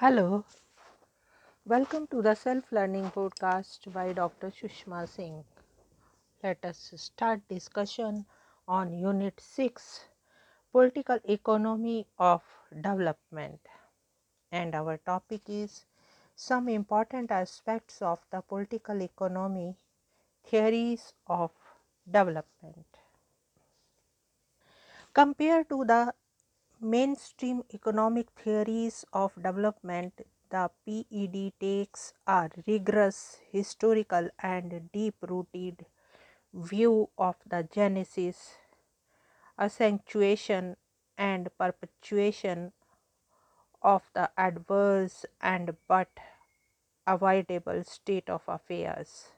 Hello, welcome to the Self Learning Podcast by Dr. Sushma Singh. Let us start discussion on Unit 6 Political Economy of Development. And our topic is some important aspects of the political economy theories of development. Compared to the mainstream economic theories of development, the PED takes a rigorous, historical, and deep rooted view of the genesis, accentuation, and perpetuation of the adverse and but avoidable state of affairs.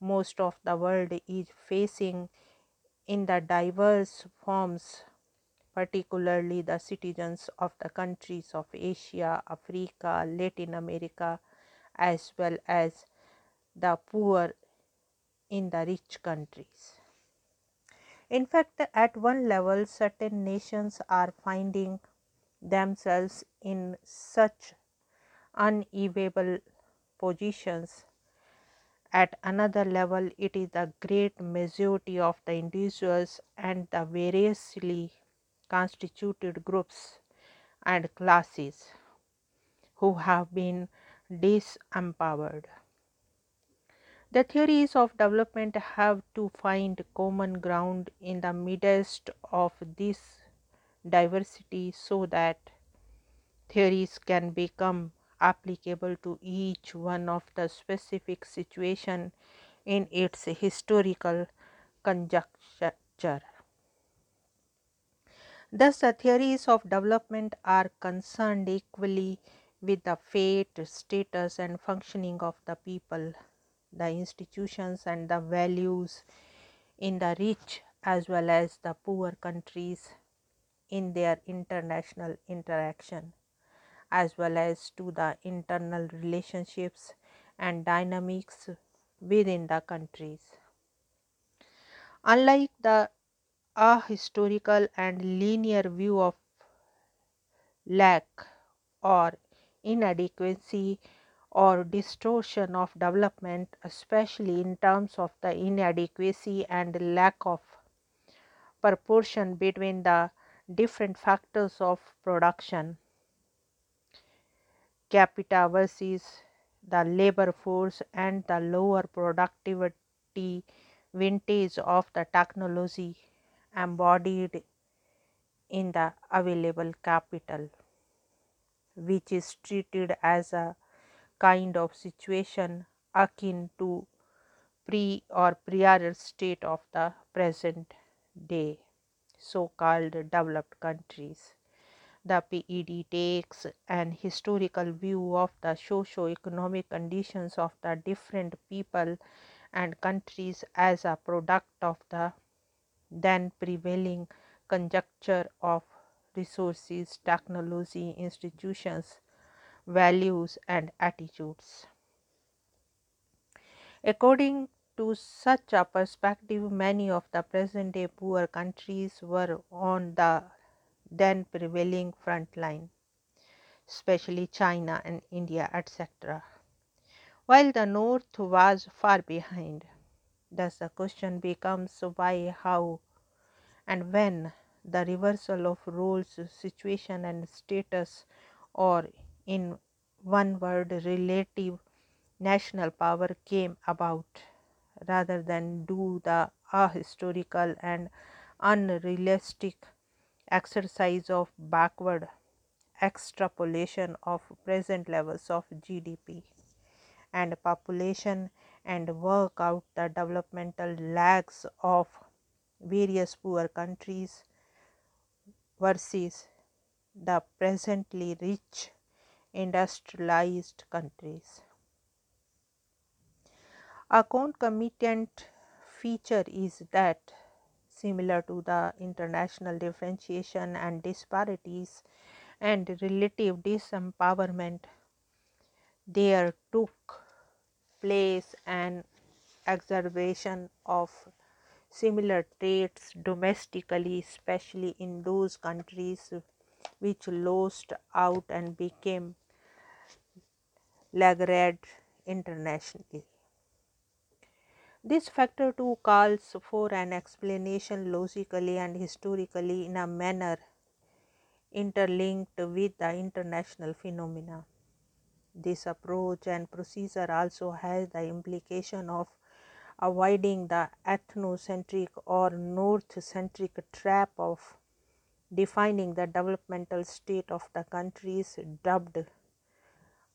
Most of the world is facing in the diverse forms particularly the citizens of the countries of Asia, Africa, Latin America, as well as the poor in the rich countries. In fact, at one level, certain nations are finding themselves in such unenviable positions. At another level, it is the great majority of the individuals and the variously constituted groups and classes who have been disempowered. The theories of development have to find common ground in the midst of this diversity so that theories can become applicable to each one of the specific situation in its historical conjuncture. Thus, the theories of development are concerned equally with the fate, status, and functioning of the people, the institutions, and the values in the rich as well as the poor countries in their international interaction, as well as to the internal relationships and dynamics within the countries. Unlike the a historical and linear view of lack or inadequacy or distortion of development, especially in terms of the inadequacy and lack of proportion between the different factors of production. Capita versus the labor force and the lower productivity vintage of the technology embodied in the available capital, which is treated as a kind of situation akin to pre or prior state of the present day so called developed countries. The PED takes an historical view of the socio economic conditions of the different people and countries as a product of the then prevailing conjuncture of resources, technology, institutions, values, and attitudes. According to such a perspective, many of the present day poor countries were on the then prevailing front line, especially China and India, etc., while the North was far behind. Thus, the question becomes why, how, and when the reversal of roles, situation, and status, or in one word, relative national power came about, rather than do the ahistorical and unrealistic exercise of backward extrapolation of present levels of GDP and population and work out the developmental lags of various poor countries versus the presently rich industrialized countries. A concomitant feature is that similar to the international differentiation and disparities and relative disempowerment there took place an exacerbation of similar traits domestically, especially in those countries which lost out and became laggard internationally. This factor too calls for an explanation logically and historically in a manner interlinked with the international phenomena. This approach and procedure also has the implication of avoiding the ethnocentric or north centric trap of defining the developmental state of the countries dubbed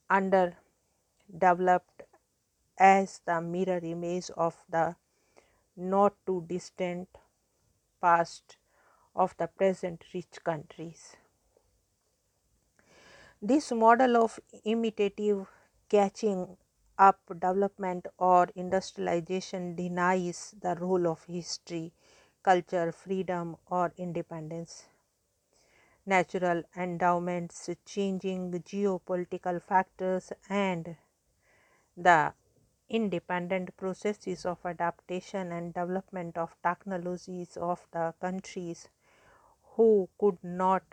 underdeveloped as the mirror image of the not too distant past of the present rich countries. This model of imitative catching up development or industrialization denies the role of history, culture, freedom, or independence. Natural endowments, changing geopolitical factors, and the independent processes of adaptation and development of technologies of the countries who could not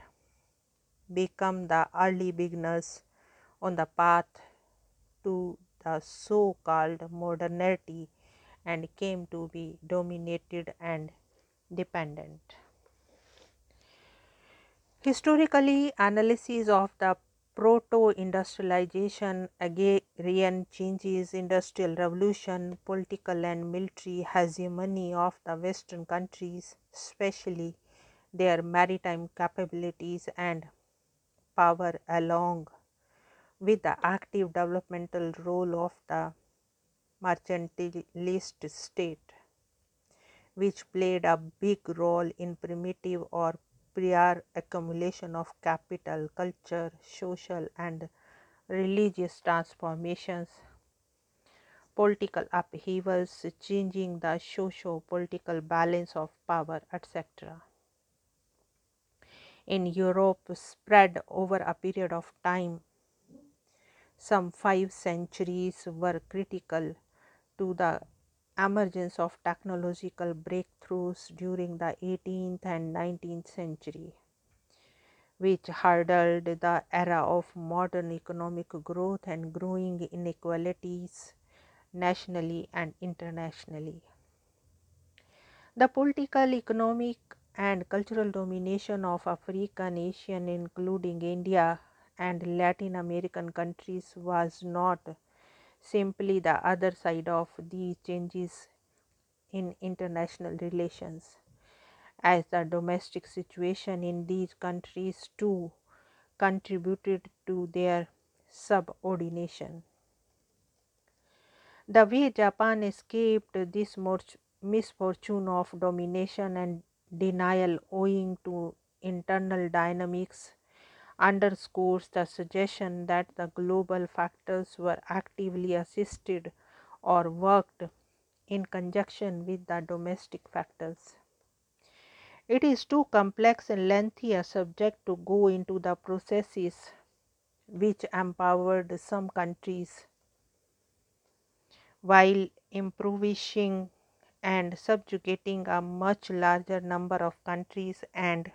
become the early beginners on the path to the so called modernity and came to be dominated and dependent. Historically, analysis of the proto-industrialization, agrarian changes, industrial revolution, political and military hegemony of the western countries, especially their maritime capabilities and power along with the active developmental role of the mercantilist state, which played a big role in primitive or prior accumulation of capital, culture, social and religious transformations, political upheavals, changing the socio political balance of power, etc. In Europe, spread over a period of time. Some five centuries were critical to the emergence of technological breakthroughs during the 18th and 19th century, which hurdled the era of modern economic growth and growing inequalities nationally and internationally. The political, economic, and cultural domination of African, Asian, including India, and Latin American countries was not simply the other side of these changes in international relations, as the domestic situation in these countries too contributed to their subordination. The way Japan escaped this misfortune of domination and denial owing to internal dynamics underscores the suggestion that the global factors were actively assisted or worked in conjunction with the domestic factors. It is too complex and lengthy a subject to go into the processes which empowered some countries while impoverishing and subjugating a much larger number of countries and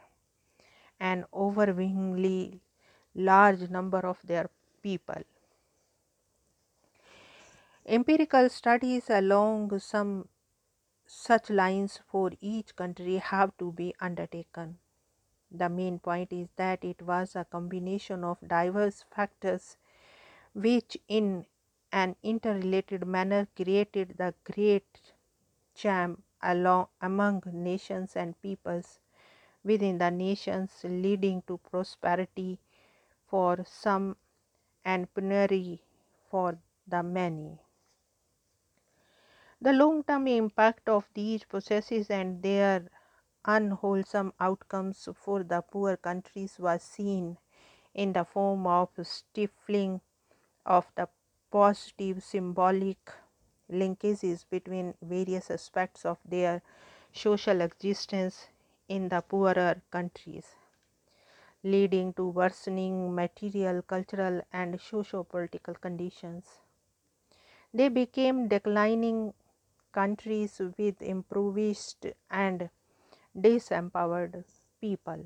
an overwhelmingly large number of their people. Empirical studies along some such lines for each country have to be undertaken. The main point is that it was a combination of diverse factors which, in an interrelated manner, created the great jam along among nations and peoples within the nations, leading to prosperity for some and penury for the many. The long term impact of these processes and their unwholesome outcomes for the poor countries was seen in the form of stifling of the positive symbolic linkages between various aspects of their social existence in the poorer countries, leading to worsening material, cultural, and socio political conditions. They became declining countries with impoverished and disempowered people.